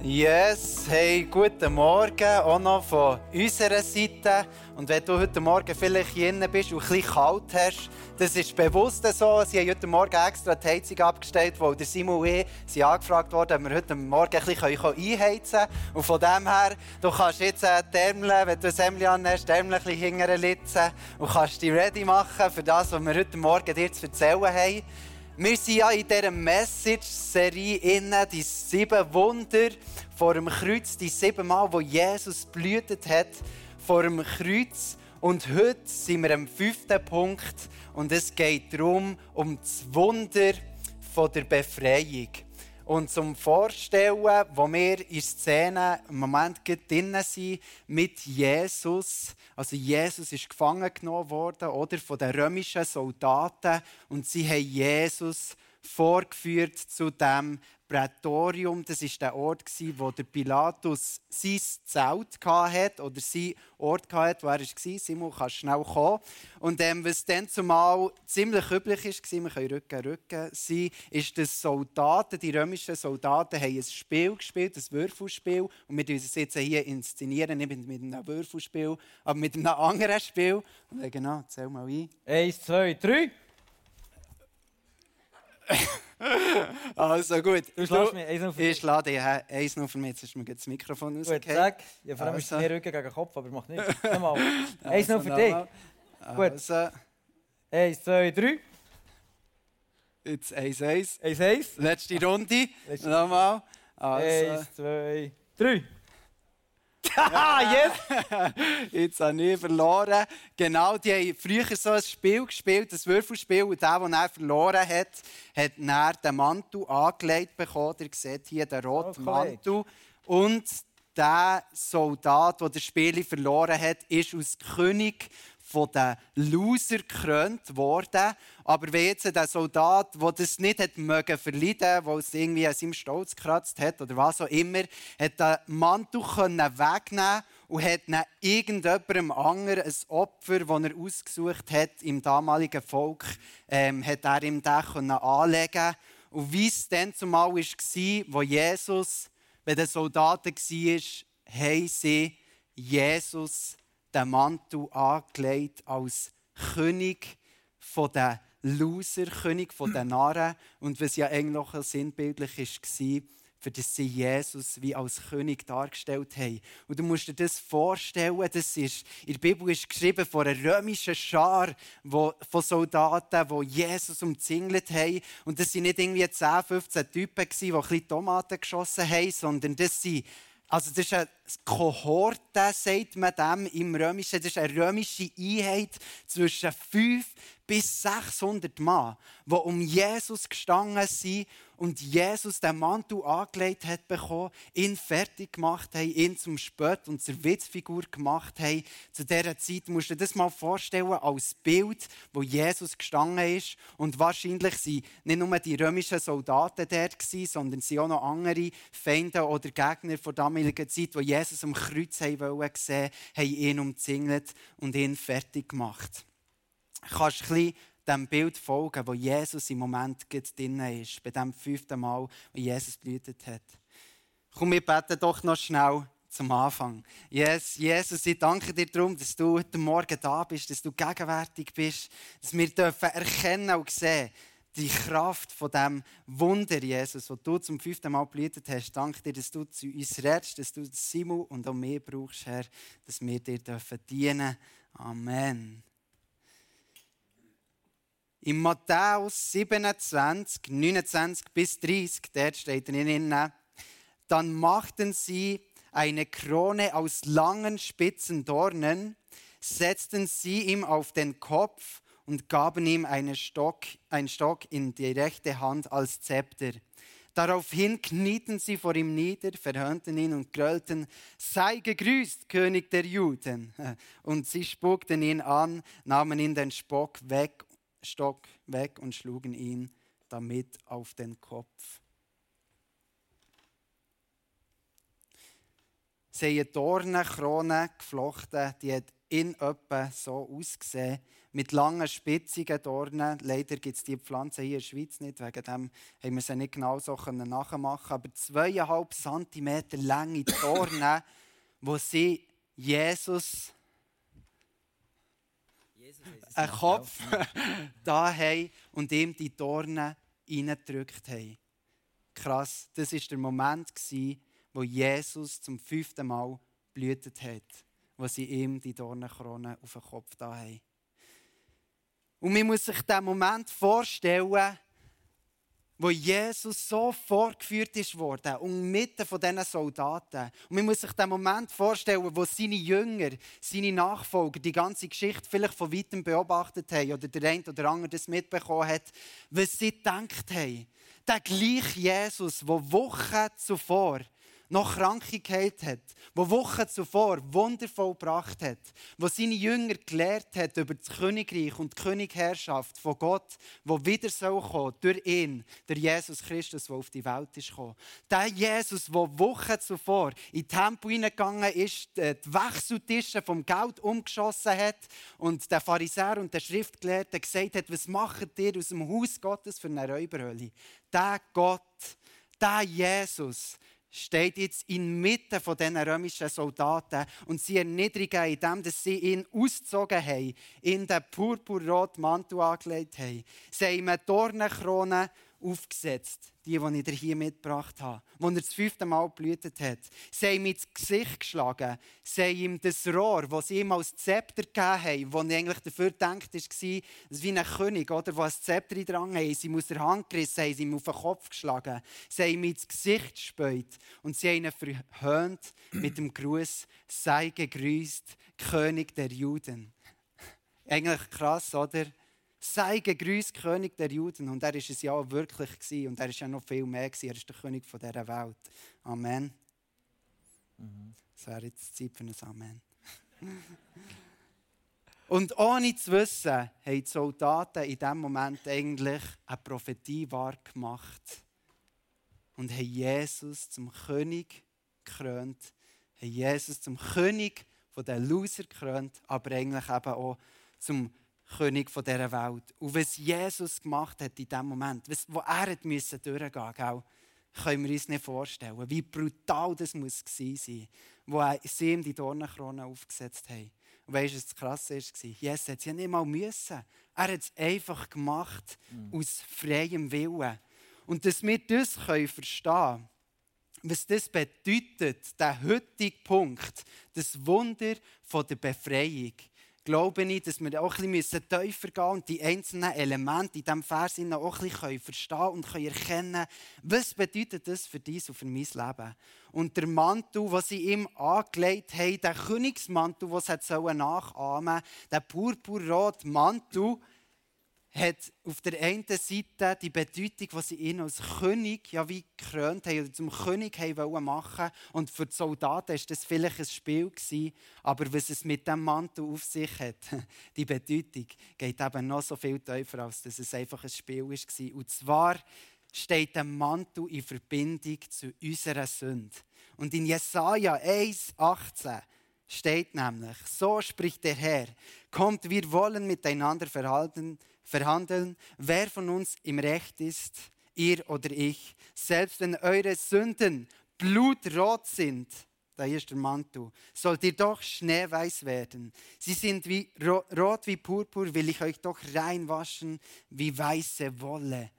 Yes, hey, guten Morgen, auch noch von unserer Seite. Und wenn du heute Morgen vielleicht hier bist und ein kalt hast, das ist bewusst so. Sie haben heute Morgen extra die Heizung abgestellt, weil der Simon und ich sind angefragt worden, ob wir heute Morgen ein bisschen einheizen können. Und von dem her, du kannst jetzt die Ärmel, wenn du ein annimmst, die Ärmel ein bisschen hinterher litzen und kannst dich ready machen für das, was wir heute Morgen dir zu erzählen haben. Wir sind ja in dieser Message-Serie die sieben Wunder vor dem Kreuz, die sieben Mal, wo Jesus blühtet hat vor dem Kreuz. Und heute sind wir am fünften Punkt und es geht darum, um das Wunder der Befreiung. Und zum Vorstellen, wo wir in Szene im Moment drin sind mit Jesus. Also Jesus ist gefangen genommen worden oder von den römischen Soldaten und sie haben Jesus vorgeführt zu dem Prätorium, das ist der Ort, wo der Pilatus sein Zelt hatte, oder sein Ort hatte, wo er war. Simon, kannst schnell kommen. Und ähm, was dann zumal ziemlich üblich war, wir können Rücken Rücken sein, ist, dass Soldaten, die römischen Soldaten, haben ein Spiel gespielt, ein Würfelspiel. Und wir es jetzt hier inszenieren, nicht mit einem Würfelspiel, aber mit einem anderen Spiel. Und genau, zähl mal ein. Eins, zwei, drei. also gut. Du schlägst mich eins noch für mich. Ich schlage dich eins noch für mich. Jetzt ist mir das Mikrofon rausgefallen. Gut, sag. Ja, vor allem also. ist mir Rücken gegen den Kopf, aber macht nichts. Nochmal. eins noch für dich. Gut. Also. Eins, zwei, drei. Jetzt eins, eins. Eins, eins. Letzte Runde. Letzte. Nochmal. Also. Eins, zwei, drei. Yes! Jetzt habe ich verloren. Genau, die haben früher so ein Spiel gespielt, ein Würfelspiel. Und der, der er verloren hat, hat dann den Mantel angelegt bekommen. Ihr seht hier den roten oh, Mantel. Und der Soldat, der das Spiel verloren hat, ist aus König von den Loser gekrönt worden. Aber wenn jetzt der Soldat, der das nicht hat mögen verleiden, weil es irgendwie an seinem Stolz gekratzt hat oder was auch immer, hat den Mantel wegnehmen und hat dann irgendjemandem anderen ein Opfer, das er ausgesucht hat im damaligen Volk, ähm, hat er ihm den anlegen Und wie es dann zumal war, wo Jesus bei den Soldaten war, haben sie Jesus den Mantel angelegt als König den Loser, König den Narren. Und was ja eigentlich noch sinnbildlich war, für das sie Jesus wie als König dargestellt haben. Und du musst dir das vorstellen, das ist, in der Bibel ist geschrieben von einer römischen Schar von Soldaten, die Jesus umzingelt haben. Und das sind nicht irgendwie 10, 15 Typen, die ein bisschen Tomaten geschossen haben, sondern das sind also das ist eine Kohorte, sagt man dem im Römischen. Das ist eine römische Einheit zwischen 5 bis 600 Mann, die um Jesus gestanden sind und Jesus den Mantel angelegt hat bekommen, ihn fertig gemacht haben, ihn zum Spött und zur Witzfigur gemacht haben. Zu dieser Zeit musst du dir das mal vorstellen als Bild, wo Jesus gestanden ist. Und wahrscheinlich sind nicht nur die römischen Soldaten dort sondern sie auch noch andere Feinde oder Gegner von damaliger Zeit, die Jesus am Kreuz haben wollen sehen, haben ihn umzingelt und ihn fertig gemacht. Kannst du ein dem Bild folgen, wo Jesus im Moment drin ist, bei dem fünften Mal, wo Jesus blühtet hat. Komm, wir beten doch noch schnell zum Anfang. Yes, Jesus, ich danke dir darum, dass du heute Morgen da bist, dass du gegenwärtig bist, dass wir dürfen erkennen und sehen, die Kraft von dem Wunder, Jesus, das du zum fünften Mal blühtet hast. Danke dir, dass du zu uns redest, dass du Simon und auch mehr brauchst, Herr, dass wir dir dürfen dienen. Amen. In Matthäus 27, 29 bis 30, dort steht in dann machten sie eine Krone aus langen spitzen Dornen, setzten sie ihm auf den Kopf und gaben ihm einen Stock, einen Stock in die rechte Hand als Zepter. Daraufhin knieten sie vor ihm nieder, verhöhnten ihn und grölten, sei gegrüßt, König der Juden. Und sie spuckten ihn an, nahmen ihn den Spock weg Stock weg und schlugen ihn damit auf den Kopf. Sie eine Dornenkrone geflochten, die hat in etwa so ausgesehen, mit langen, spitzigen Dornen. Leider gibt es diese Pflanze hier in der Schweiz nicht, wegen dem haben wir sie nicht genau so nachmachen. Aber zweieinhalb Zentimeter lange Dornen, wo sie Jesus, Jesus einen Kopf da haben und ihm die Dornen reingedrückt haben. Krass, das war der Moment, wo Jesus zum fünften Mal blühtet hat, wo sie ihm die Dornenkrone auf den Kopf da haben. Und man muss sich diesen Moment vorstellen, wo Jesus so vorgeführt ist worden, und mitten von diesen Soldaten. Und man muss sich den Moment vorstellen, wo seine Jünger, seine Nachfolger die ganze Geschichte vielleicht von weitem beobachtet haben oder der eine oder andere das mitbekommen hat, was sie gedacht haben. Der gleiche Jesus, der Wochen zuvor noch Kranke geheilt hat, wo Wochen zuvor wundervoll gebracht hat, wo seine Jünger gelehrt hat über das Königreich und die Königherrschaft von Gott, wo wieder soll kommen durch ihn, der Jesus Christus, der auf die Welt ist gekommen. Der Jesus, der Wochen zuvor in den Tempel hineingegangen ist, die Wechseltische vom Geld umgeschossen hat und der Pharisäer und der Schriftgelehrte gesagt hat, was macht ihr aus dem Haus Gottes für eine Räuberhölle? Der Gott, der Jesus, steht jetzt inmitten von diesen römischen Soldaten und sie erniedrigen, indem sie ihn ausgezogen haben, in den purpurroten Mantel angelegt haben. Sie haben ihm eine Dornenkrone aufgesetzt, die, die ich hier mitgebracht habe, wo er das fünfte Mal blühtet hat. Sie haben ihm ins Gesicht geschlagen. Sie haben ihm das Rohr, das sie ihm als Zepter gegeben haben, das eigentlich dafür gedacht war, wie ein König, oder, der ein Zepter dran hat. Sie ihm aus der Hand gerissen, haben sie ihm auf den Kopf geschlagen. Sie haben ihm ins Gesicht gespäut und sie haben ihn verhöhnt mit dem Gruß, sei gegrüßt, König der Juden. Eigentlich krass, oder? Sei gegrüßt König der Juden. Und er ist es ja wirklich gewesen. Und er ist ja noch viel mehr gewesen. Er ist der König von dieser Welt. Amen. Mhm. Wäre jetzt Zeit für ein Amen. Und ohne zu wissen, haben die Soldaten in diesem Moment eigentlich eine Prophetie wahrgemacht und haben Jesus zum König gekrönt, haben Jesus zum König von den Loser gekrönt, aber eigentlich eben auch zum König dieser Welt. Und was Jesus gemacht hat in diesem Moment, was, wo er hat müssen durchgehen musste, können wir uns nicht vorstellen, wie brutal das muss gewesen sein, wo sie ihm die Dornenkrone aufgesetzt haben. Und weißt du, was das Krasse war? Jesus hat es ja nicht mal müssen. Er hat es einfach gemacht, mhm. aus freiem Willen. Und dass wir das können verstehen können, was das bedeutet, der heutige Punkt, das Wunder der Befreiung, glaube ich, dass wir auch ein bisschen tiefer gehen und die einzelnen Elemente in diesem Vers auch ein bisschen verstehen und können erkennen, was bedeutet das für dies und für mein Leben. Und der Mantel, den sie ihm angelegt haben, der Königsmantel, den sie nachahmen sollen, der purpurrote Mantel, hat auf der einen Seite die Bedeutung, die sie ihn als König ja wie gekrönt haben oder zum König haben machen Und für die Soldaten war das vielleicht ein Spiel gewesen, aber was es mit dem Mantel auf sich hat, die Bedeutung, geht eben noch so viel tiefer, als dass es einfach ein Spiel war. Und zwar steht der Mantel in Verbindung zu unserer Sünde. Und in Jesaja 1,18 steht nämlich, so spricht der Herr, kommt, wir wollen miteinander verhalten, verhandeln, wer von uns im Recht ist, ihr oder ich, selbst wenn eure Sünden blutrot sind, da ist der Mantel, sollt ihr doch schneeweiß werden. Sie sind wie rot wie Purpur, will ich euch doch reinwaschen wie weiße Wolle.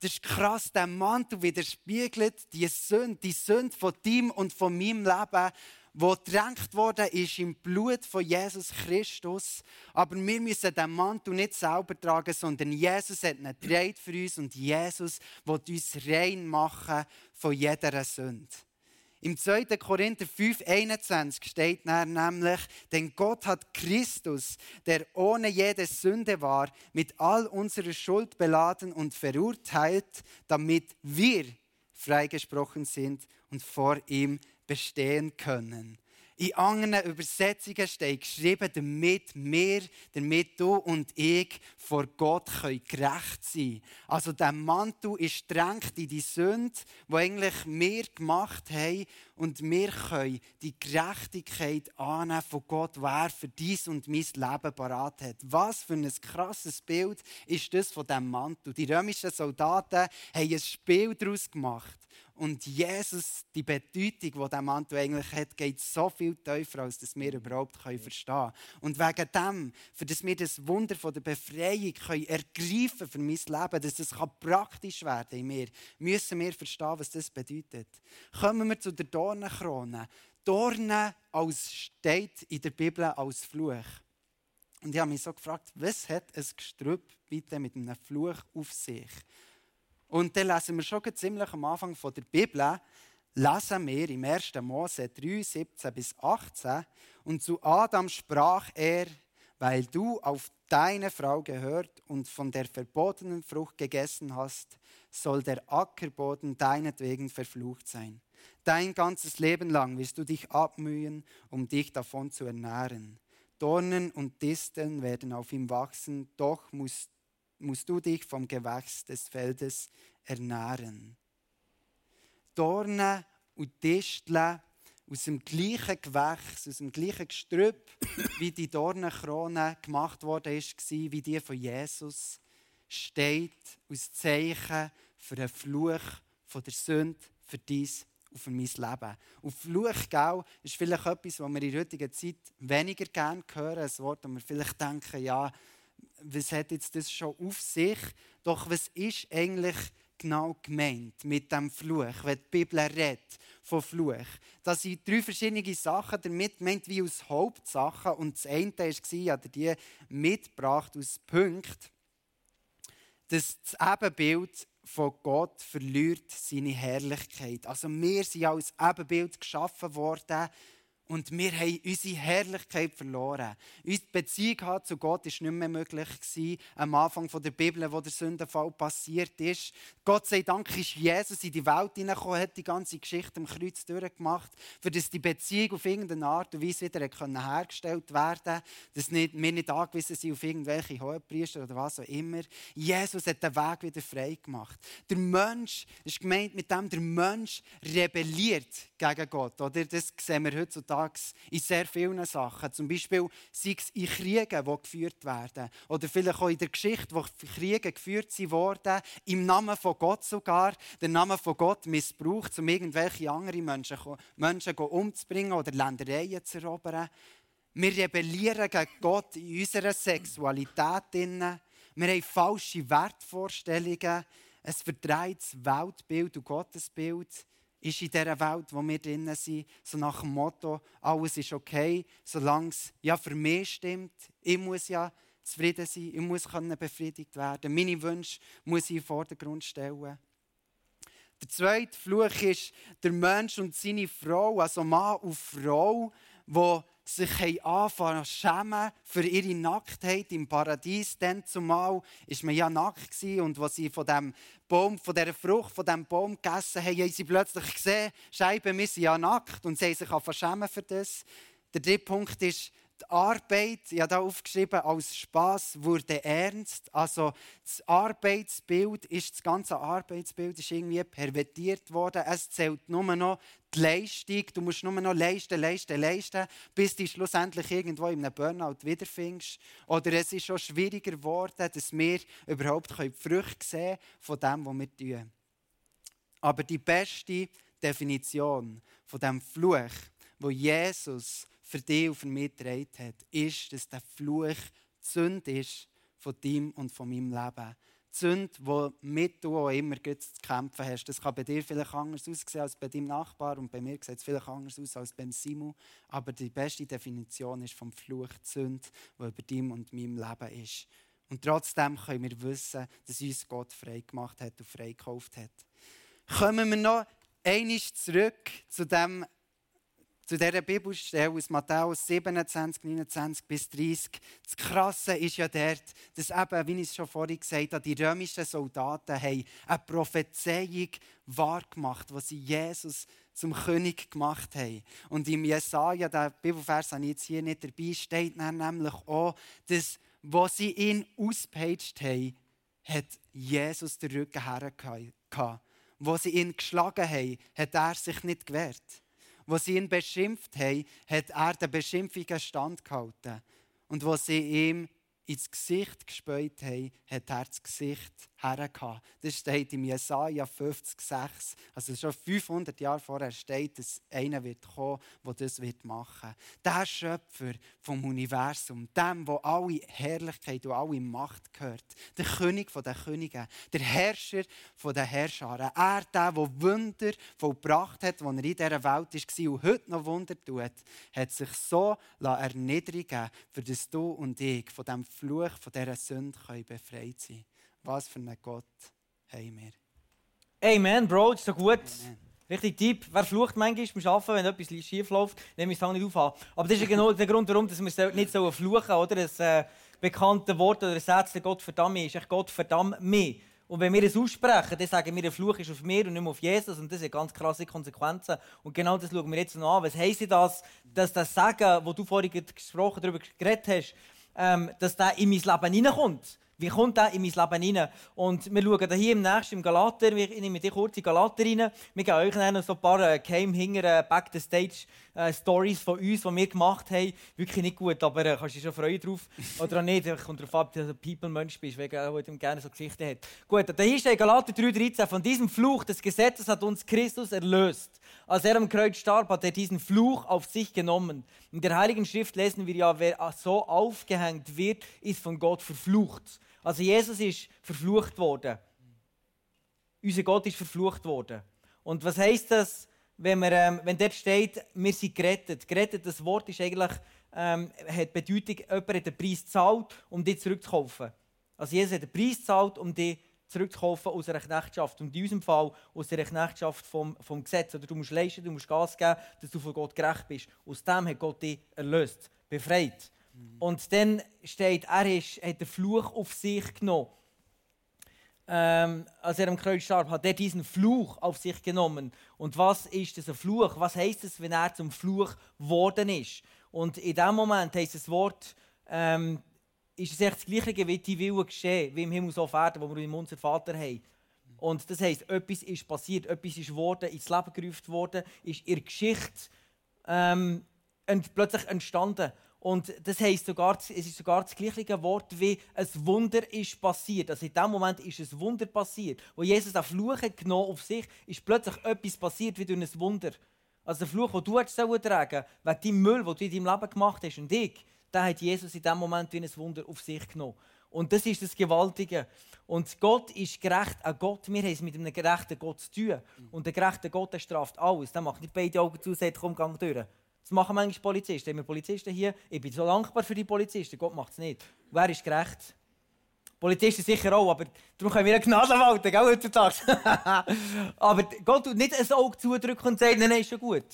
Das ist krass, der Mantel widerspiegelt die Sünde, die Sünde von ihm und von meinem Leben wo gedrängt worden ist im Blut von Jesus Christus. Aber wir müssen den Mantel nicht selber tragen, sondern Jesus hat ihn getragen für uns und Jesus will uns rein machen von jeder Sünde. Im 2. Korinther 5, 21 steht nämlich, denn Gott hat Christus, der ohne jede Sünde war, mit all unserer Schuld beladen und verurteilt, damit wir freigesprochen sind und vor ihm bestehen können. In anderen Übersetzungen steht geschrieben, damit wir, damit du und ich vor Gott können gerecht sein Also der Mantel ist drängt in die Sünde, die eigentlich wir gemacht haben und wir können die Gerechtigkeit annehmen von Gott, wer für dies und mein Leben parat hat. Was für ein krasses Bild ist das von dem Mantel. Die römischen Soldaten haben ein Spiel daraus gemacht. Und Jesus, die Bedeutung, die dieser Mantel eigentlich hat, geht so viel tiefer, als dass wir überhaupt verstehen können. Und wegen dem, für dass wir das Wunder von der Befreiung können ergreifen für mein Leben, dass es praktisch werden in mir, müssen wir verstehen, was das bedeutet. Kommen wir zu der Dornenkrone. Dornen als steht in der Bibel als Fluch. Und ich habe mich so gefragt, was hat ein Gestrüpp bitte mit einem Fluch auf sich? Und dann lesen wir schon ziemlich am Anfang von der Bibel, lesen wir im 1. Mose 3, 17 bis 18. Und zu Adam sprach er, weil du auf deine Frau gehört und von der verbotenen Frucht gegessen hast, soll der Ackerboden deinetwegen verflucht sein. Dein ganzes Leben lang wirst du dich abmühen, um dich davon zu ernähren. Dornen und Disteln werden auf ihm wachsen, doch musst musst du dich vom Gewächs des Feldes ernähren. Dornen und Disteln aus dem gleichen Gewächs, aus dem gleichen Gestrüpp, wie die Dornenkrone gemacht worden ist, wie die von Jesus, steht aus Zeichen für einen Fluch von der Sünde für dies und für mein Leben. Und Fluch, gell, ist vielleicht etwas, was wir in der heutigen Zeit weniger gerne hören. Ein Wort, wo wir vielleicht denken, ja, was hat jetzt das schon auf sich? Doch was ist eigentlich genau gemeint mit dem Fluch, wenn die Bibel redet von Fluch? Das sind drei verschiedene Sachen damit gemeint wie aus Hauptsachen. Und das eine war, habe die mitgebracht aus Punkt, dass das Ebenbild von Gott verliert seine Herrlichkeit. Also wir sind als Ebenbild geschaffen worden und wir haben unsere Herrlichkeit verloren. Unsere Beziehung zu Gott war nicht mehr möglich gewesen, am Anfang der Bibel, wo der Sündenfall passiert ist. Gott sei Dank ist Jesus in die Welt hineingekommen, hat die ganze Geschichte am Kreuz durchgemacht, für dass die Beziehung auf irgendeine Art und Weise wieder hergestellt werden konnte, dass wir nicht angewiesen sind auf irgendwelche Hohepriester oder was auch immer. Jesus hat den Weg wieder frei gemacht. Der Mensch, ist gemeint mit dem, der Mensch rebelliert gegen Gott. Oder? Das sehen wir heutzutage heutzutage in sehr vielen Sachen. Zum Beispiel sei es in Kriegen, die geführt werden. Oder vielleicht auch in der Geschichte, wo Kriege geführt wurden, im Namen von Gott sogar, den Namen von Gott missbraucht, um irgendwelche anderen Menschen, Menschen umzubringen oder Ländereien zu erobern. Wir rebellieren gegen Gott in unserer Sexualität. Wir haben falsche Wertvorstellungen. Es verdreht das Weltbild und Gottesbild ist in dieser Welt, wo wir drinnen sind, so nach dem Motto, alles ist okay, solange es ja für mich stimmt. Ich muss ja zufrieden sein, ich muss können befriedigt werden. Meine Wünsche muss ich in den Vordergrund stellen. Der zweite Fluch ist der Mensch und seine Frau, also Mann und Frau, die sich anfangen zu schämen für ihre Nacktheit im Paradies. Dann zumal war man ja nackt und als sie von dem Baum, von dieser Frucht, von diesem Baum gegessen haben, haben sie plötzlich gesehen, Scheibe, wir sind ja nackt und sie haben sich anfangen schämen für das. Der dritte Punkt ist, die Arbeit, ich habe da aufgeschrieben, als Spaß wurde ernst. Also das Arbeitsbild ist, das ganze Arbeitsbild ist irgendwie pervertiert worden. Es zählt nur noch die Leistung. Du musst nur noch leisten, leisten, leisten, bis du schlussendlich irgendwo in einem Burnout wiederfindest. Oder es ist schon schwieriger geworden, dass wir überhaupt die Früchte sehen von dem, was wir tun. Aber die beste Definition von dem Fluch, wo Jesus für dich und für mich getragen hat, ist, dass der Fluch Sünde ist von deinem und von meinem Leben. Sünde, die mit du auch immer zu kämpfen hast. Das kann bei dir vielleicht anders aussehen als bei deinem Nachbar und bei mir sieht es vielleicht anders aus als beim Simu. Aber die beste Definition ist vom Fluch Sünde, die über deinem und meinem Leben ist. Und trotzdem können wir wissen, dass uns Gott frei gemacht hat und frei gekauft hat. Kommen wir noch einmal zurück zu dem zu dieser Bibelstelle aus Matthäus 27, 29 bis 30. Das Krasse ist ja dort, dass eben, wie ich es schon vorhin gesagt habe, die römischen Soldaten haben eine Prophezeiung wahrgemacht, was sie Jesus zum König gemacht haben. Und im Jesaja, der Bibelvers habe ich jetzt hier nicht dabei, steht nämlich auch, dass, wo sie ihn ausgepeitscht haben, hat Jesus den Rücken hergehabt. Wo sie ihn geschlagen haben, hat er sich nicht gewehrt. Wo sie ihn beschimpft haben, hat er den Beschimpfungen standgehalten. Und wo sie ihm ins Gesicht gespäut haben, hat er das Gesicht hergehabt. Das steht im Jesaja 50,6. Also schon 500 Jahre vorher steht, dass einer wird kommen, der das wird machen. Der Schöpfer vom Universum, dem, wo alle Herrlichkeit und alle Macht gehört. Der König der Könige, der Herrscher der Herrscher. Er, der, der Wunder vollbracht hat, als er in dieser Welt war und heute noch Wunder tut, hat sich so erniedrigen für das du und ich von dem Fluch von dieser Sünde befreit sein können. Was für einen Gott haben wir. Amen, Bro, das ist so gut. Amen. Richtig Tipp. Wer flucht manchmal beim Arbeiten, wenn etwas schief läuft, nehme ich es nicht auf. Aber das ist genau der Grund, warum wir nicht so fluchen oder Das äh, bekannte Wort oder ein Satz, der Gott verdammt mich, ist echt Gott verdammt mich. Und wenn wir es aussprechen, dann sagen wir, der Fluch ist auf mir und nicht mehr auf Jesus. Und das hat ganz krasse Konsequenzen. Und genau das schauen wir jetzt noch an. Was heisst das, dass das Sagen, wo du vorhin gesprochen darüber geredet hast, ähm, dass der in mein Leben hineinkommt? Wie kommt der in mein Leben rein? Und wir schauen hier im nächsten im Galater, ich nehme dir kurz in Galater rein. Wir geben euch noch so ein paar äh, Game-Hinger, äh, Back-the-Stage äh, Stories von uns, die wir gemacht haben. Wirklich nicht gut, aber äh, kannst du schon freuen drauf. Oder auch nicht, kommt darauf ab, dass du ein People-Mensch bist, weil er äh, gerne so Geschichten hat. Gut, da hier steht Galater 3,13. Von diesem Fluch des Gesetzes hat uns Christus erlöst. Als er am Kreuz starb, hat er diesen Fluch auf sich genommen. In der Heiligen Schrift lesen wir ja, wer so aufgehängt wird, ist von Gott verflucht. Also Jesus ist verflucht worden. Unser Gott ist verflucht worden. Und was heißt das, wenn, wir, ähm, wenn dort steht, wir sind gerettet? Gerettet, das Wort ist eigentlich, ähm, hat Bedeutung, jemand hat den Preis gezahlt, um dich zurückzukaufen. Also Jesus hat den Preis gezahlt, um dich zurückzukaufen aus einer Knechtschaft. Und in unserem Fall aus einer Knechtschaft vom, vom Gesetz. Oder du musst leisten, du musst Gas geben, dass du von Gott gerecht bist. Aus dem hat Gott dich erlöst, befreit. Und dann steht, er ist, hat den Fluch auf sich genommen. Ähm, als er am Kreuz starb, hat er diesen Fluch auf sich genommen. Und was ist das ein Fluch? Was heißt es, wenn er zum Fluch geworden ist? Und in dem Moment heißt das Wort, ähm, ist es echt das Gleiche wie die Wille geschehen, wie im Himmel so auf Erden, wo wir in unserem Vater haben. Und das heisst, etwas ist passiert, etwas ist worden, ins Leben gerufen worden, ist der Geschichte ähm, plötzlich entstanden. Und das heisst sogar, es ist sogar das gleiche Wort wie ein Wunder ist passiert. Also in dem Moment ist ein Wunder passiert. Wo Jesus den Fluch genommen auf sich, ist plötzlich etwas passiert wie durch ein Wunder. Also der Fluch, den du hättest tragen wegen deinem Müll, den du in deinem Leben gemacht hast und ich, den hat Jesus in dem Moment wie ein Wunder auf sich genommen. Und das ist das Gewaltige. Und Gott ist gerecht. Auch Gott, wir haben es mit einem gerechten Gott zu tun. Und der gerechte Gott der straft alles. Der macht nicht beide Augen zu sagt, komm, gang durch. Das machen manchmal Polizisten. Wir Polizisten hier. Ich bin so dankbar für die Polizisten. Gott macht es nicht. Wer ist gerecht? Polizisten sicher auch, aber darum können wir eine Gnade walten, gell, heutzutage. aber Gott tut nicht ein Auge zudrücken und sagt, nein, nein, ist schon gut.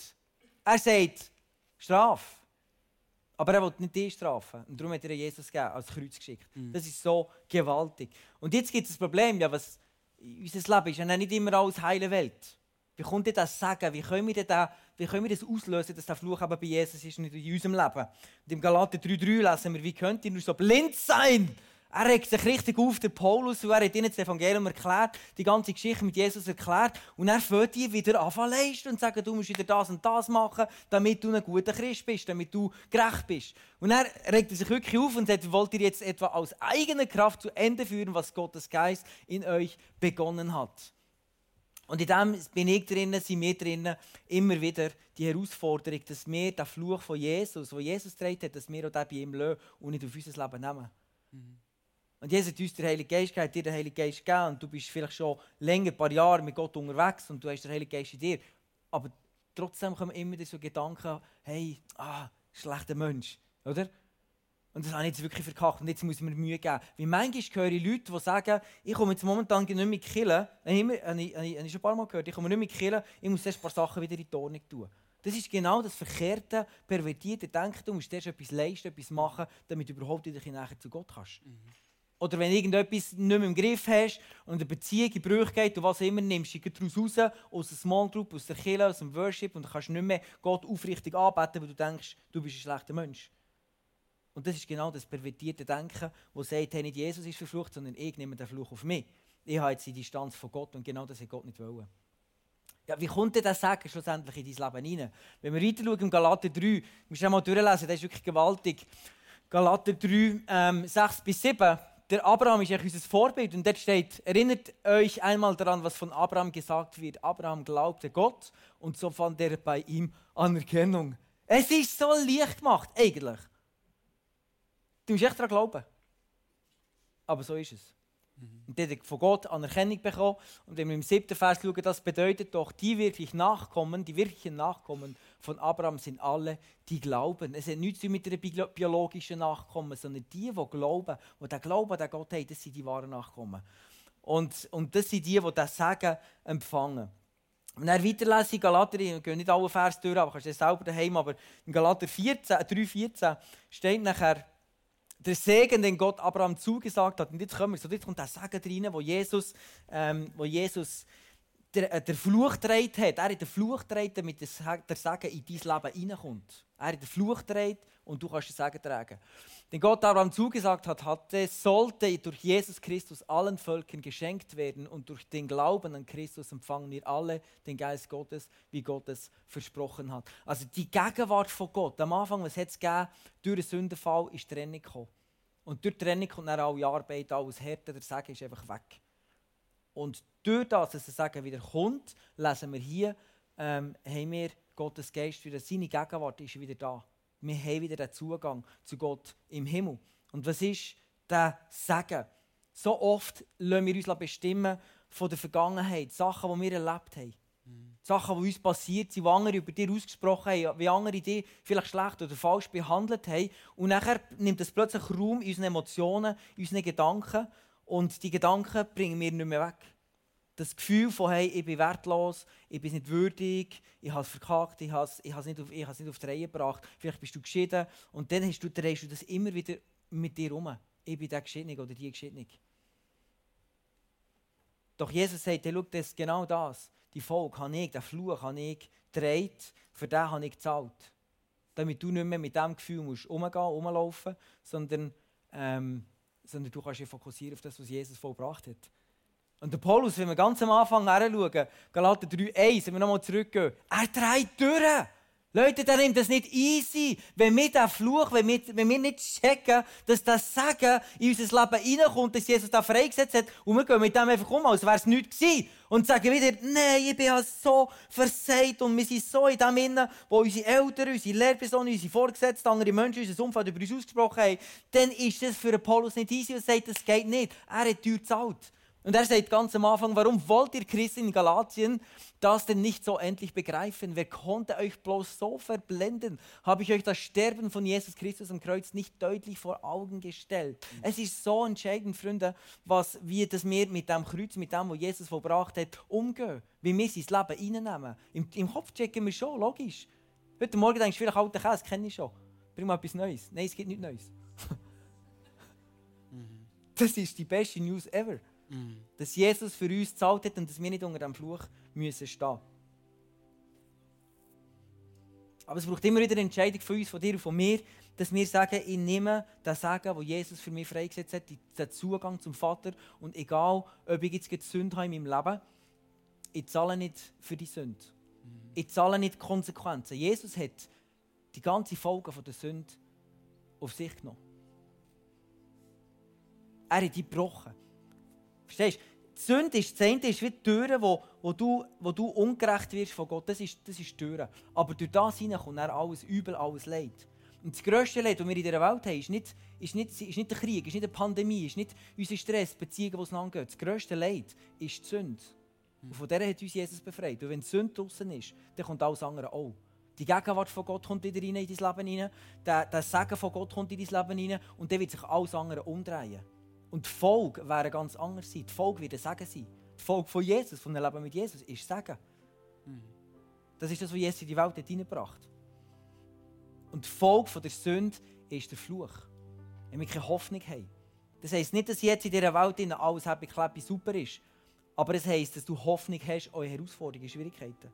Er sagt, straf. Aber er will nicht die strafen. Und darum hat er Jesus gegeben, als Kreuz geschickt. Mhm. Das ist so gewaltig. Und jetzt gibt es das Problem, ja, was, unser Leben ist ja nicht immer alles heile Welt. Wie kommt ihr das sagen? Wie können wir, das, wie können wir das auslösen, dass der Fluch aber bei Jesus ist nicht in unserem Leben? Und im Galater 3,3 lesen wir, wie könnt ihr nur so blind sein? Er regt sich richtig auf, der Paulus, und er hat ihnen das Evangelium erklärt, die ganze Geschichte mit Jesus erklärt. Und er fährt die wieder an und sagt, du musst wieder das und das machen, damit du ein guter Christ bist, damit du gerecht bist. Und er regt sich wirklich auf und sagt, wollt ihr jetzt etwa aus eigener Kraft zu Ende führen, was Gottes Geist in euch begonnen hat? Und in dem bin ich drinnen, sind wir drinnen, immer wieder die Herausforderung, dass wir den Fluch von Jesus, wo Jesus trägt hat, dass wir auch den bei ihm lassen und nicht auf unser Leben nehmen. Mhm. Und Jesus hat uns den Heiligen Geist gegeben, dir den Heiligen Geist gegeben und du bist vielleicht schon länger, ein paar Jahre mit Gott unterwegs und du hast den Heiligen Geist in dir. Aber trotzdem kommen immer so Gedanken, hey, ah, schlechter Mensch, oder? Und das habe ich jetzt wirklich verkackt und jetzt muss ich mir Mühe geben. Wie manchmal höre ich Leute, die sagen, ich komme jetzt momentan nicht mehr killen. Habe ich, habe, ich, habe ich schon ein paar Mal gehört, ich komme nicht mehr killen, ich muss erst ein paar Sachen wieder in die Ordnung tun. Das ist genau das verkehrte, pervertierte Denken. Du musst erst etwas leisten, etwas machen, damit du überhaupt wieder näher zu Gott kannst. Mhm. Oder wenn du irgendetwas nicht mehr im Griff hast und eine Beziehung in Brüche geht und was immer, nimmst du daraus raus, aus der Small Group, aus der Kirche, aus dem Worship und kannst nicht mehr Gott aufrichtig anbeten, weil du denkst, du bist ein schlechter Mensch. Und das ist genau das pervertierte Denken, das sagt, hey, nicht Jesus ist verflucht, sondern ich nehme den Fluch auf mich. Ich habe jetzt die Distanz von Gott und genau das hat Gott nicht wollen. Ja, wie kommt denn das Sagen schlussendlich in dein Leben hinein? Wenn wir weiter schauen, im Galater 3, musst du mal durchlesen, das ist wirklich gewaltig. Galater 3, ähm, 6 bis 7 der Abraham ist eigentlich unser Vorbild. Und dort steht, erinnert euch einmal daran, was von Abraham gesagt wird. Abraham glaubte Gott und so fand er bei ihm Anerkennung. Es ist so leicht gemacht, eigentlich. Du musst echt daran glauben. Aber so ist es. Und der hat von Gott Anerkennung bekommen. Und wenn wir im siebten Vers schauen, das bedeutet doch, die wirklich Nachkommen, die wirklichen Nachkommen von Abraham sind alle, die glauben. Es hat nichts mit einer biologischen Nachkommen, sondern die, die glauben, die den Glauben an Gott haben, das sind die wahren Nachkommen. Und, und das sind die, die das Sagen empfangen. Wenn er weiterlesen in Galater, ich gehe nicht alle Vers durch, aber kannst du selber daheim, aber in Galater 14, 3, 14 steht nachher, der Segen, den Gott Abraham zugesagt hat. Und jetzt kommen wir so, jetzt kommt der Segen rein, wo Jesus, ähm, wo Jesus der, äh, der Fluch trägt hat. Er hat den Fluch trägt, damit der Segen in dein Leben reinkommt. Er hat den Fluch trägt und du kannst den Segen tragen. Den Gott Abraham zugesagt hat, hatte, sollte durch Jesus Christus allen Völkern geschenkt werden und durch den Glauben an Christus empfangen wir alle den Geist Gottes, wie Gott es versprochen hat. Also die Gegenwart von Gott, am Anfang, was hat es gegeben? Durch den Sündenfall ist Trennung gekommen. Und durch die Trennung kommt dann alle Arbeit, alles Härte, der Segen ist einfach weg. Und durch das, dass der Segen wieder kommt, lesen wir hier, ähm, haben wir Gottes Geist wieder, seine Gegenwart ist wieder da. Wir haben wieder den Zugang zu Gott im Himmel. Und was ist der Segen? So oft lassen wir uns bestimmen von der Vergangenheit, Sachen, die wir erlebt haben. Sachen, die uns passiert sind, die andere über dir ausgesprochen haben, wie andere dich vielleicht schlecht oder falsch behandelt haben. Und nachher nimmt das plötzlich Raum in unseren Emotionen, in unseren Gedanken. Und die Gedanken bringen wir nicht mehr weg. Das Gefühl von, hey, ich bin wertlos, ich bin nicht würdig, ich habe es verkackt, ich habe es, ich nicht, auf, nicht auf die Reihe gebracht, vielleicht bist du geschieden. Und dann hast du, drehst du das immer wieder mit dir um. Ich bin der Geschiedene oder die Geschiedene. Doch Jesus sagt, hey, schau, das ist genau das die Folge habe ich, den Fluch habe ich gedreht, für den habe ich gezahlt. Damit du nicht mehr mit diesem Gefühl musst umgehen, umlaufen, sondern, ähm, sondern du kannst dich fokussieren auf das, was Jesus vollbracht hat. Und der Paulus, wenn wir ganz am Anfang herschauen, Galater 3,1, wenn wir nochmal zurückgehen, er dreht durch. Leute, der nimmt das nicht easy. Wenn wir den Fluch, wenn wir, wenn wir nicht checken, dass das Sagen in unser Leben reinkommt, dass Jesus da freigesetzt hat, und wir gehen mit dem einfach um, als wäre es nichts gewesen. Und sagen wieder, nein, ich bin ja so versagt und wir sind so in dem Innen, wo unsere Eltern, unsere Lehrpersonen, unsere Vorgesetzten, andere Menschen, unser Umfeld über uns ausgesprochen haben, dann ist das für Paulus nicht easy und sagt, das geht nicht. Er hat teuer gezahlt. Und er sagt ganz am Anfang, warum wollt ihr Christen in Galatien das denn nicht so endlich begreifen? Wer konnte euch bloß so verblenden? Habe ich euch das Sterben von Jesus Christus am Kreuz nicht deutlich vor Augen gestellt? Es ist so entscheidend, Freunde, was wir, dass wir mit dem Kreuz, mit dem, was Jesus vollbracht hat, umgehen. Wie wir sein Leben reinnehmen. Im, Im Kopf checken wir schon, logisch. Heute Morgen denkst du vielleicht, alter Käse, kenne ich schon. Bring mal etwas Neues. Nein, es gibt nichts Neues. das ist die beste News ever. Mm. Dass Jesus für uns gezahlt hat und dass wir nicht unter dem Fluch müssen stehen Aber es braucht immer wieder eine Entscheidung von uns, von dir und von mir, dass wir sagen, ich nehme das Sagen, wo Jesus für mich freigesetzt hat, den Zugang zum Vater. Und egal, ob ich jetzt Sünde habe in meinem Leben, ich zahle nicht für die Sünde. Mm. Ich zahle nicht die Konsequenzen. Jesus hat die ganze Folge der Sünde auf sich genommen. Er hat die gebrochen. Verstehst du? Die Sünde ist, das eine ist wie die Türe, wo, wo, du, wo du ungerecht wirst von Gott. Das ist, das ist die Türe. Aber durch das hinein kommt dann alles Übel, alles Leid. Und das grösste Leid, das wir in dieser Welt haben, ist nicht, ist nicht, ist nicht der Krieg, ist nicht die Pandemie, ist nicht unser Stress, Beziehungen, die auseinandergehen. Das grösste Leid ist die Sünde. Und von der hat uns Jesus befreit. Und wenn die Sünde draußen ist, dann kommt alles andere auch. Die Gegenwart von Gott kommt wieder in dein Leben rein. Der Segen von Gott kommt in dein Leben rein. Und dann wird sich alles andere umdrehen. Und die Folge wäre ganz anders sein. Die Folge wird Sagen sein. Die Folge von Jesus, von einem Leben mit Jesus, ist Sagen. Mhm. Das ist das, was Jesus in die Welt hineingebracht. Und die Folge der Sünde ist der Fluch. Wenn wir keine Hoffnung haben. Das heisst nicht, dass jetzt in dieser Welt alles happy clappy super ist. Aber es heisst, dass du Hoffnung hast an Herausforderungen, Schwierigkeiten.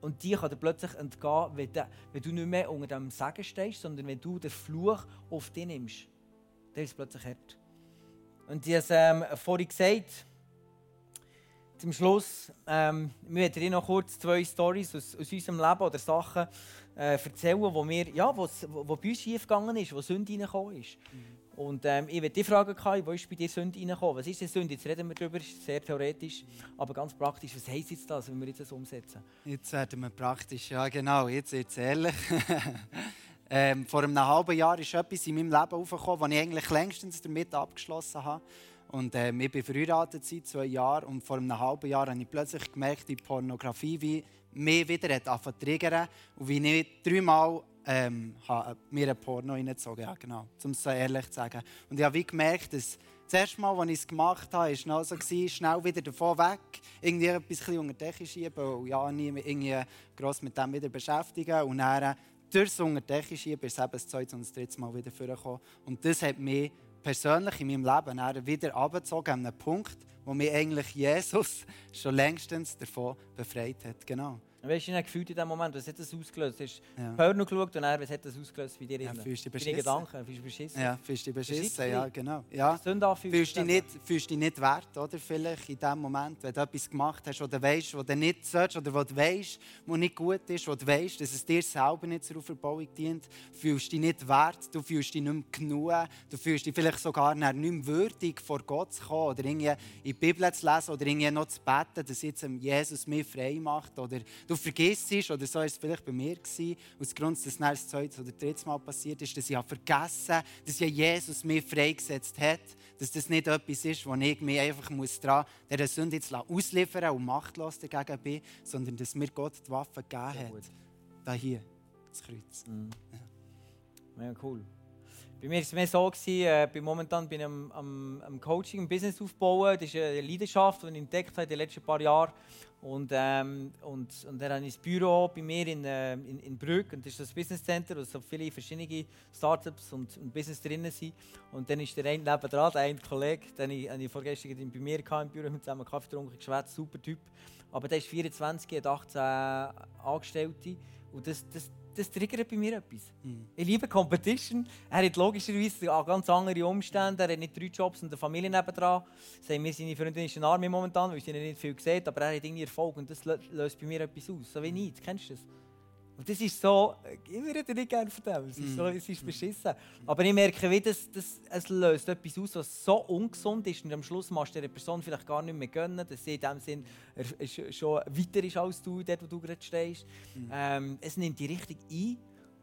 Und die kann dir plötzlich entgehen, wenn du, wenn du nicht mehr unter dem Segen stehst, sondern wenn du den Fluch auf dich nimmst. Dann ist es plötzlich hart. Und ich habe es ähm, vorhin gesagt, zum Schluss, ähm, wir werden dir noch kurz zwei Stories aus, aus unserem Leben oder Sachen äh, erzählen, wo, wir, ja, wo, wo bei uns schief gegangen ist, wo Sünde reingekommen ist. Mhm. Und ähm, ich werde die Frage, Kai, wo ist bei dir Sünde reingekommen? Was ist denn Sünde? Jetzt reden wir darüber, ist sehr theoretisch, aber ganz praktisch. Was heisst jetzt das, wenn wir jetzt das umsetzen? Jetzt werden wir praktisch, ja genau, jetzt jetzt ehrlich. ähm, vor einem halben Jahr ist etwas in meinem Leben aufgekommen, das ich eigentlich längstens damit abgeschlossen habe. Und äh, ich bin verheiratet seit zwei Jahren und vor einem halben Jahr habe ich plötzlich gemerkt, die Pornografie wie mich wieder hat triggern und wie ich dreimal ähm, habe mir ein Porno reingezogen. Ja, genau, um es so ehrlich zu sagen. Und ich habe wie gemerkt, dass das erste Mal, als ich es gemacht habe, war so, schnell wieder davon weg, irgendwie etwas unter die Decke schieben und ja, nie irgendwie gross mit dem wieder beschäftigen. Und dann durch das unter die Decke schieben ist es eben das zweite und das dritte Mal wieder vorgekommen. Und das hat mich persönlich in meinem Leben wieder abgezogen an einen Punkt, wo mich eigentlich Jesus schon längstens davon befreit hat. Genau. Weißt du, ich gefühlt in dem Moment, was hat das ausgelöst? Du hast ja. Porno geschaut und dann, was hat das ausgelöst bei dir? Ja, fühlst du dich beschissen? Gedanken, fühlst du beschissen? Ja, fühlst du dich beschissen, ja, genau. Ja. Fühlst du dich nicht, fühlst dich nicht wert, oder? Vielleicht in dem Moment, wenn du etwas gemacht hast, du weißt, was du nicht sollst, oder was du weißt, was nicht gut ist, was du weißt, dass es dir selber nicht zur Auferbauung dient, fühlst du dich nicht wert, du fühlst dich nicht mehr genug, du fühlst dich vielleicht sogar nicht mehr würdig, vor Gott zu kommen, oder irgendwie in die Bibel zu lesen, oder irgendwie noch zu beten, dass jetzt Jesus mich frei macht, oder du vergisst ist, oder so war es vielleicht bei mir, gewesen, aus Grund, dass es das zweite oder dritte Mal passiert ist, dass ich vergessen habe, dass ja Jesus mich freigesetzt hat, dass das nicht etwas ist, wo ich mich einfach muss dran der Sünde jetzt ausliefern und machtlos dagegen bin, sondern dass mir Gott die Waffe gegeben hat. Da hier, das Kreuz. Mhm. Ja. ja, cool. Bei mir war es mehr so, äh, bin momentan bin ich am, am, am Coaching, am Business aufbauen. Das ist eine Leidenschaft, die ich entdeckt habe in den letzten paar Jahren. Und, ähm, und, und dann habe ich ein Büro bei mir in, äh, in, in Brügg. Und das ist das Business Center, wo so viele verschiedene Startups und, und Business drinnen sind. Und dann ist der eine nebenan, der eine Kollege, den ich, den ich vorgestern bei mir im Büro mit zusammen Kaffee getrunken, geschwätzt, super Typ. Aber der ist 24, hat 18 Angestellte. Und das, das, das triggert bei mir etwas. Mhm. Ich liebe Competition. Er hat logischerweise ganz andere Umstände. Er hat nicht drei Jobs und eine Familie nebendran. Sagen wir, seine Freundin ist in der Armee momentan, weil sie nicht viel sieht, aber er hat irgendwie Erfolg und das löst bei mir etwas aus. So wie nichts. Kennst du das? Und das ist so, ich würde nicht gerne von dem, es ist, so, es ist beschissen. Aber ich merke, wie das, das, es löst etwas aus, was so ungesund ist und am Schluss machst du der Person vielleicht gar nicht mehr gönnen, dass sie in dem Sinn schon weiter ist als du, dort wo du gerade stehst. Mhm. Ähm, es nimmt die Richtung ein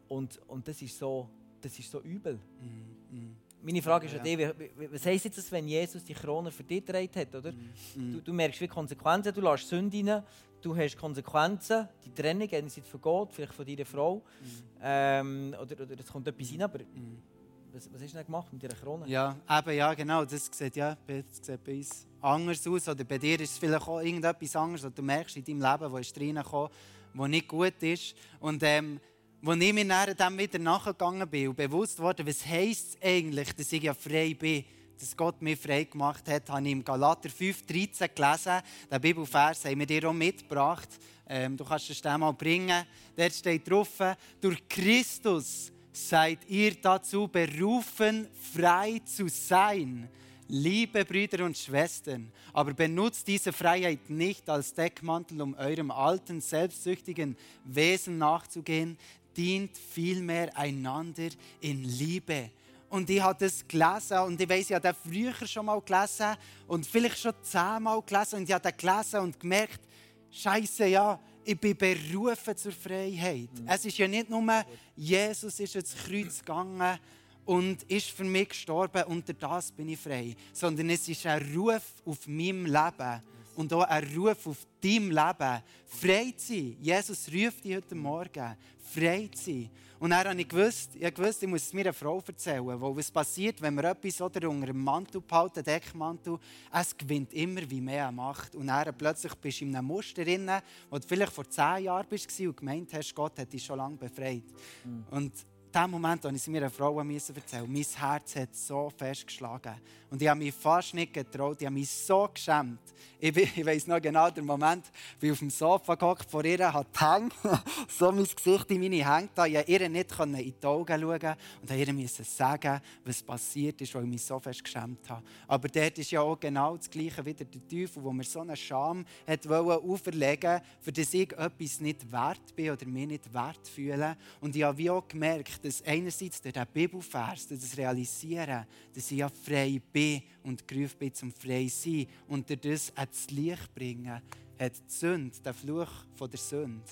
und, und das, ist so, das ist so übel. Mhm. Mhm. Meine Frage ist ja, ja. die, was heisst jetzt, wenn Jesus die Krone für dich gedreht hat? Oder? Mm. Du, du, merkst wie Konsequenzen, du lässt Sünde rein, du hast Konsequenzen, die Trennung einerseits von Gott, vielleicht von deiner Frau. Mm. Ähm, oder, oder es kommt etwas rein, aber mm. was, was hast du denn gemacht mit deiner Krone? Ja, eben, ja, genau, das sieht, ja, das sieht bei uns anders aus. Oder bei dir ist es vielleicht auch irgendetwas anderes, was du merkst in deinem Leben, wo ist reingekommen, wo nicht gut ist. Und ähm, als ich mir dann wieder nachgegangen bin und bewusst wurde, was heisst es eigentlich, dass ich ja frei bin, dass Gott mich frei gemacht hat, habe ich im Galater 5,13 gelesen. Den Bibelvers haben wir dir auch mitgebracht. Ähm, du kannst es mal bringen. Dort steht drauf, durch Christus seid ihr dazu berufen, frei zu sein. Liebe Brüder und Schwestern, aber benutzt diese Freiheit nicht als Deckmantel, um eurem alten, selbstsüchtigen Wesen nachzugehen, dient vielmehr einander in Liebe. Und ich habe das gelesen und ich weiß, ich habe das früher schon mal gelesen und vielleicht schon zehnmal gelesen und ich habe das gelesen und gemerkt, Scheiße, ja, ich bin berufen zur Freiheit. Mhm. Es ist ja nicht nur, Jesus ist ins Kreuz gegangen und ist für mich gestorben und durch das bin ich frei, sondern es ist ein Ruf auf meinem Leben und auch ein Ruf auf deinem Leben, frei zu sein. Jesus ruft dich heute Morgen, frei zu sein. Und dann habe ich gewusst, ich, gewusst, ich muss es meiner Frau erzählen, weil was passiert, wenn wir etwas oder unter dem Mantel behalten, Deckmantel, es gewinnt immer wie mehr Macht. Und dann plötzlich bist du in einem Muster drin, wo du vielleicht vor zehn Jahren warst und gemeint hast, Gott hat dich schon lange befreit. Mhm. Und dem Moment musste ich es meiner Frau erzählen. Mein Herz hat so fest geschlagen. Und ich habe mich fast nicht getraut. Ich habe mich so geschämt. Ich, ich weiß noch genau den Moment, wie ich auf dem Sofa gehockt vor ihr hat so mein Gesicht in meine Hände da. Ich konnte ihr nicht in die Augen schauen und ihr musste sagen, was passiert ist, weil ich mich so fest geschämt habe. Aber dort ist ja auch genau das Gleiche wieder der Teufel, wo mir so eine Scham hat auferlegen für dass ich etwas nicht wert bin oder mir nicht wert fühle. Und ich habe wie auch gemerkt, dass einerseits durch diesen Bibelvers, das Realisieren, dass ich ja frei bin und gerufen bin zum frei sein und durch das ans Licht bringen, hat die Sünde, der Fluch von der Sünde,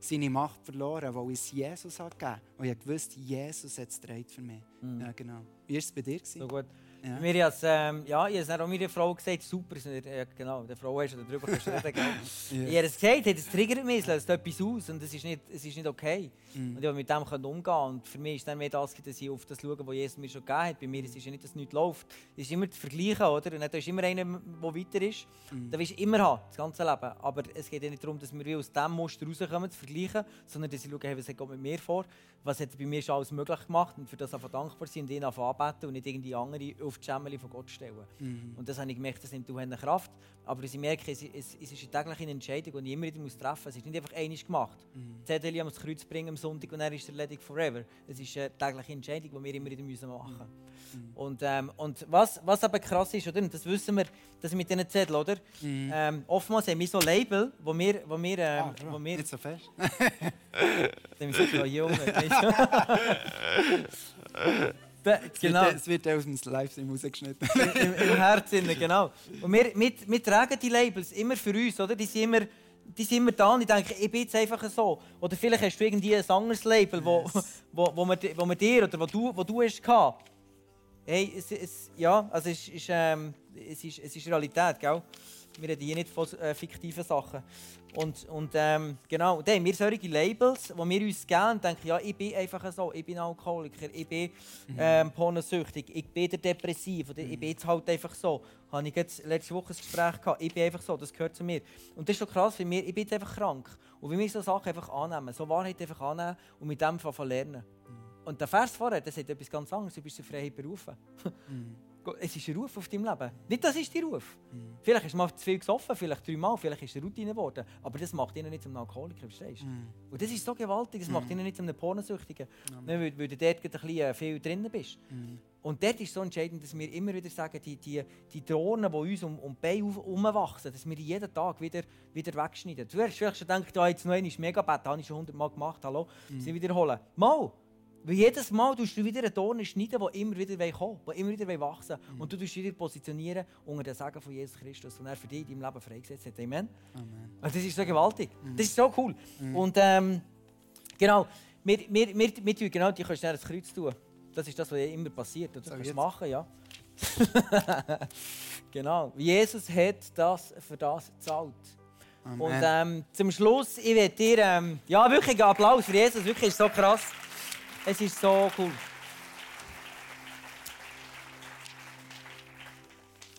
seine Macht verloren, weil es Jesus hat gegeben. Und ich wusste, Jesus hat es für mich. Mhm. Ja, genau. Wie war es bei dir? So gut. Ja. Mir hat ähm, ja, ich habe auch meiner Frau gesagt, super, ja, genau, der Frau hast du darüber reden, ja. Ich habe es gesagt, es triggert mich, es löst etwas aus und es ist nicht, es ist nicht okay. Mm. Und ich mit dem umgehen und für mich ist dann mehr das, dass ich auf das schaue, was Jesus mir schon gegeben hat. Bei mir ist es ja nicht, dass nichts läuft. Es ist immer das Vergleichen, oder? Und dann ist immer einer, der weiter ist. Mm. Da willst du immer haben, das ganze Leben. Aber es geht ja nicht darum, dass wir aus diesem Muster rauskommen, zu vergleichen, sondern dass ich schaue, hey, was geht mit mir vor, was hat bei mir schon alles möglich gemacht und für das einfach dankbar sein und ihn anbeten und nicht irgendwie andere auf die Schemmel von Gott stellen. Mhm. Und das habe ich gemerkt, das nimmt du eine Kraft. Aber ich merke, es, es, es ist eine tägliche Entscheidung, die ich immer wieder muss treffen muss. Es ist nicht einfach einmal gemacht. Mhm. Zettel am Kreuz bringen am Sonntag und dann ist es erledigt forever. Es ist eine tägliche Entscheidung, die wir immer wieder müssen machen müssen. Mhm. Und, ähm, und was, was aber krass ist, oder? Und das wissen wir, das mit diesen Zetteln, oder? Mhm. Ähm, oftmals haben wir so Label, wo wir... Wo wir, ähm, ah, wo wir nicht so fest. Dann sind wir jung. genau. Es wird aus dem Livestream rausgeschnitten. Im, Im Herzen, genau. Und wir, wir, wir tragen die Labels immer für uns, oder? Die sind immer, die sind immer da und ich denke, ich bin jetzt einfach so. Oder vielleicht hast du irgendwie ein anderes Label, wo, yes. wo, wo, man, wo man dir oder wo du, wo du hast gehabt. Hey, es, es, ja, also es, ist, ähm, es, ist, es ist Realität, gell? Wir reden hier nicht von äh, fiktiven Sachen. Und, und ähm, genau, dann haben wir solche Labels, die wir uns geben und denken, ja, ich bin einfach so, ich bin Alkoholiker, ich bin mhm. ähm, pornosüchtig, ich bin der Depressiv oder mhm. ich bin jetzt halt einfach so. Habe ich jetzt letzte Woche ein Gespräch gehabt, ich bin einfach so, das gehört zu mir. Und das ist so krass, weil mir, ich bin jetzt einfach krank. Und wie wir so Sachen einfach annehmen, so Wahrheit einfach annehmen und mit dem lernen. Mhm. Und der Vers vorher, das hat etwas ganz anderes, du bist zur Freiheit berufen. Mhm. Es ist ein Ruf auf deinem Leben. Nicht, das ist dein Ruf. Mhm. Vielleicht hast du mal zu viel gesoffen, vielleicht dreimal, vielleicht ist es Routine geworden. Aber das macht ihn nicht zum Alkoholiker, verstehst du? Mhm. Und das ist so gewaltig, das mhm. macht ihn nicht zum Pornosüchtigen. Mhm. Weil, weil du dort ein bisschen äh, viel drin bist. Mhm. Und dort ist so entscheidend, dass wir immer wieder sagen, die, die, die Drohnen, die uns um, um die Beine herumwachsen, dass wir die jeden Tag wieder, wieder wegschneiden. Du hast vielleicht schon gedacht, ja, jetzt noch einmal Megabett, habe ich schon hundertmal gemacht, hallo, mhm. sie wiederholen. Mal! Weil jedes Mal tust du wieder einen Ton schneiden, der immer wieder kommen will, der immer wieder wachsen will. Mhm. Und du tust wieder positionieren unter den Sagen von Jesus Christus, den er für dich in deinem Leben freigesetzt hat. Amen. Amen. Also das ist so gewaltig. Mhm. Das ist so cool. Mhm. Und ähm, genau, wir, wir, wir, wir tun genau, die kannst du das Kreuz tun. Das ist das, was immer passiert. Das kannst du machen, ja. genau. Jesus hat das für das gezahlt. Amen. Und ähm, zum Schluss, ich werde dir, ähm, ja wirklich einen Applaus für Jesus, wirklich ist so krass. Es ist so cool.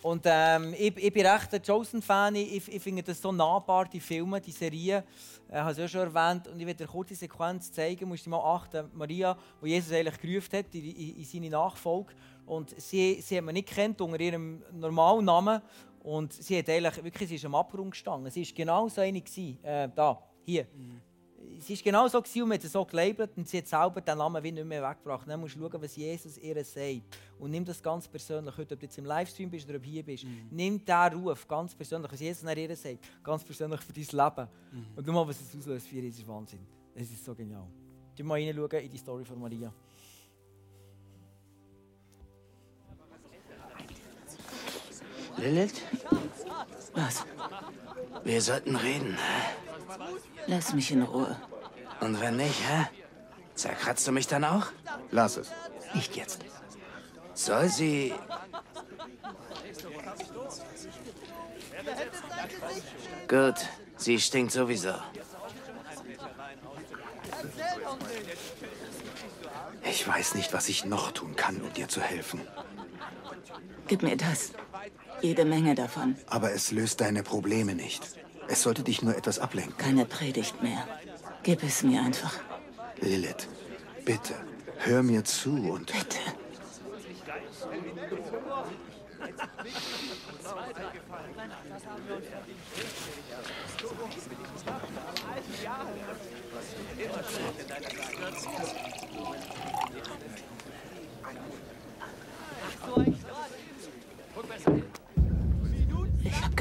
Und ähm, ich, ich, bin recht ein Chosen-Fan. Ich, ich, finde das so nahbar, die Filme, die Serien. Ich habe es ja schon erwähnt. Und ich werde eine kurze Sequenz zeigen. Musst du mal achten. Maria, die Jesus eigentlich gerufen hat in, in, in seine Nachfolge. Und sie, sie hat man nicht kennt unter ihrem normalen Namen. Und sie hat eigentlich wirklich, sie ist am Abgrund gestanden. Sie war genau so eine. Äh, da, hier. Mhm es war genau so und man hat es so gelabelt und sie hat selber den Namen wie nicht mehr weggebracht. Dann musst du schauen, was Jesus ihr sagt. Und nimm das ganz persönlich, heute, ob du jetzt im Livestream bist oder ob du hier bist. Mhm. Nimm diesen Ruf ganz persönlich, was Jesus ihr sagt, ganz persönlich für dein Leben. Mhm. Und schau mal, was es auslöst für ihr, ist Wahnsinn. Es ist so genial. Du mal reinschauen in die Story von Maria. Lilith? Was? Wir sollten reden. Lass mich in Ruhe. Und wenn nicht, hä? Zerkratzt du mich dann auch? Lass es. Nicht jetzt. Soll sie... Gut, sie stinkt sowieso. Ich weiß nicht, was ich noch tun kann, um dir zu helfen. Gib mir das. Jede Menge davon. Aber es löst deine Probleme nicht. Es sollte dich nur etwas ablenken. Keine Predigt mehr. Gib es mir einfach. Lilith, bitte, hör mir zu und... Bitte. Ich hab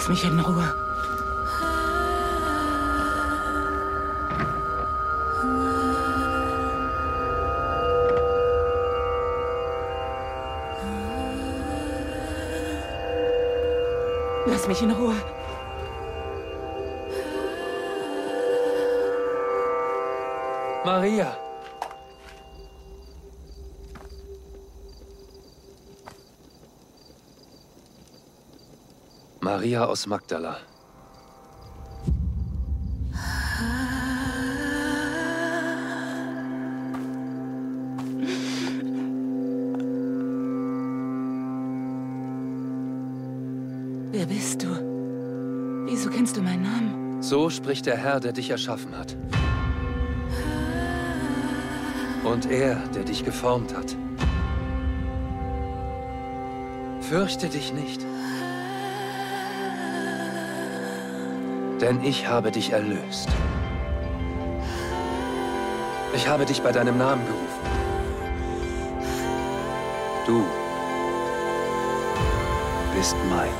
Lass mich in Ruhe. Lass mich in Ruhe. Maria! Maria aus Magdala. Wer bist du? Wieso kennst du meinen Namen? So spricht der Herr, der dich erschaffen hat. Und er, der dich geformt hat. Fürchte dich nicht. Denn ich habe dich erlöst. Ich habe dich bei deinem Namen gerufen. Du bist mein.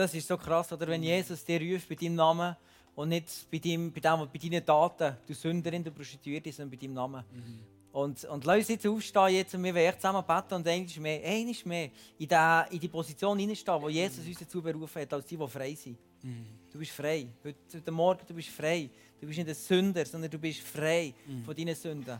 Das ist so krass, oder? Wenn Jesus dir ruft bei deinem Namen und nicht bei, deinem, bei, dem, bei deinen Daten, du Sünderin, du Prostituierte, sondern bei deinem Namen. Und, und lass uns jetzt aufstehen jetzt und wir werden zusammen beten und eines mehr, eines mehr in die, in die Position hineinstehen, wo Jesus uns dazu berufen hat, als die, die frei sind. Du bist frei. Heute, heute Morgen, du bist frei. Du bist nicht ein Sünder, sondern du bist frei von deinen Sünden.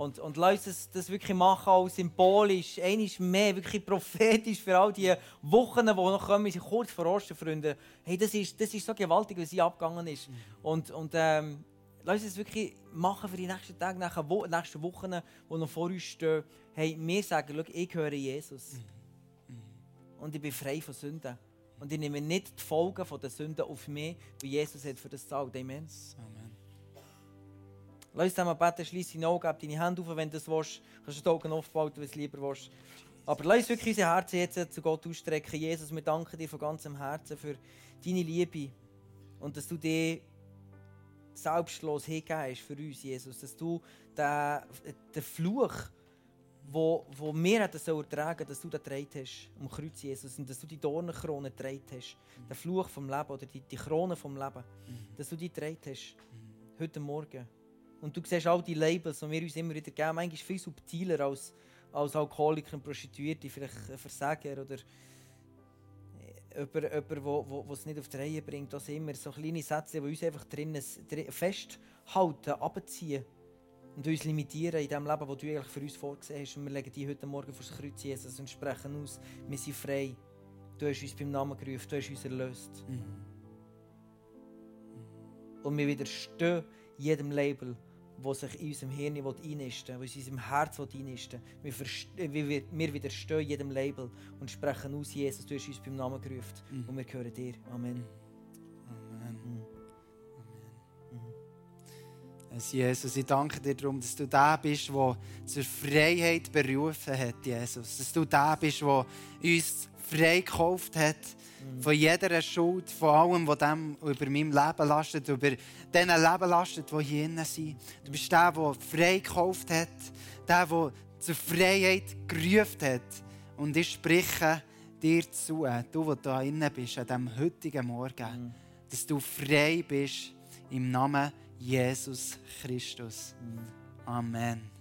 Und, und lass uns das, wirklich machen, auch symbolisch, eines mehr, wirklich prophetisch für all die Wochen, die noch kommen, sind kurz vor Ostern, Freunde. Hey, das ist, das ist so gewaltig, wie sie abgegangen ist. Und, und ähm, lass uns das wirklich machen für die nächsten Tage, nachher, wo, nächsten Wochen, die noch vor uns stehen. Hey, wir sagen, schau, ich höre Jesus. Und ich bin frei von Sünden. Und ich nehme nicht die Folgen von der Sünden auf mich, wie Jesus hat für das gezahlt. Amen. Amen. Lass uns zusammen beten, schließe deine Augen, gib deine Hände auf, wenn du das willst. Kannst du die Augen aufbauen, wenn du es lieber willst. Aber lass uns wirklich unser Herz jetzt zu Gott ausstrecken. Jesus, wir danken dir von ganzem Herzen für deine Liebe und dass du dich selbstlos hingegeben hast für uns, Jesus. Dass du den, den Fluch, wo, wo wir hätten sollen tragen, dass du den getragen hast am Kreuz, Jesus, und dass du die Dornenkrone getragen hast, den Fluch vom Leben oder die, die Krone vom Leben, dass du die getragen hast, heute Morgen. Und du siehst all die Labels, die wir uns immer wieder geben, manchmal viel subtiler als, als Alkoholiker und Prostituierte, vielleicht ein Versager oder jemand, jemand wo, wo es nicht auf die Reihe bringt. Das immer so kleine Sätze, die uns einfach drinnen drin festhalten, abziehen und uns limitieren in dem Leben, das du eigentlich für uns vorgesehen hast. Und wir legen die heute Morgen vor das Kreuz, Jesus, und sprechen aus, wir sind frei. Du hast uns beim Namen gerufen, du hast uns erlöst. Und wir widerstehen jedem Label, wo sich in unserem Hirn einnisten will, wo in unserem Herz einnisten will. Wir, äh, wir, wir widerstehen jedem Label und sprechen aus, Jesus, du hast uns beim Namen gerufen und wir gehören dir. Amen. Also Jesus, ich danke dir darum, dass du der bist, der zur Freiheit berufen hat, Jesus. Dass du der bist, der uns frei gekauft hat von jeder Schuld, von allem, was dem über meinem Leben lastet, über diesen Leben lastet, die hier innen sind. Du bist der, der frei gekauft hat, der, der zur Freiheit gerufen hat. Und ich spreche dir zu, du, der da innen bist, an diesem heutigen Morgen, dass du frei bist im Namen Jesus Christus. Amen.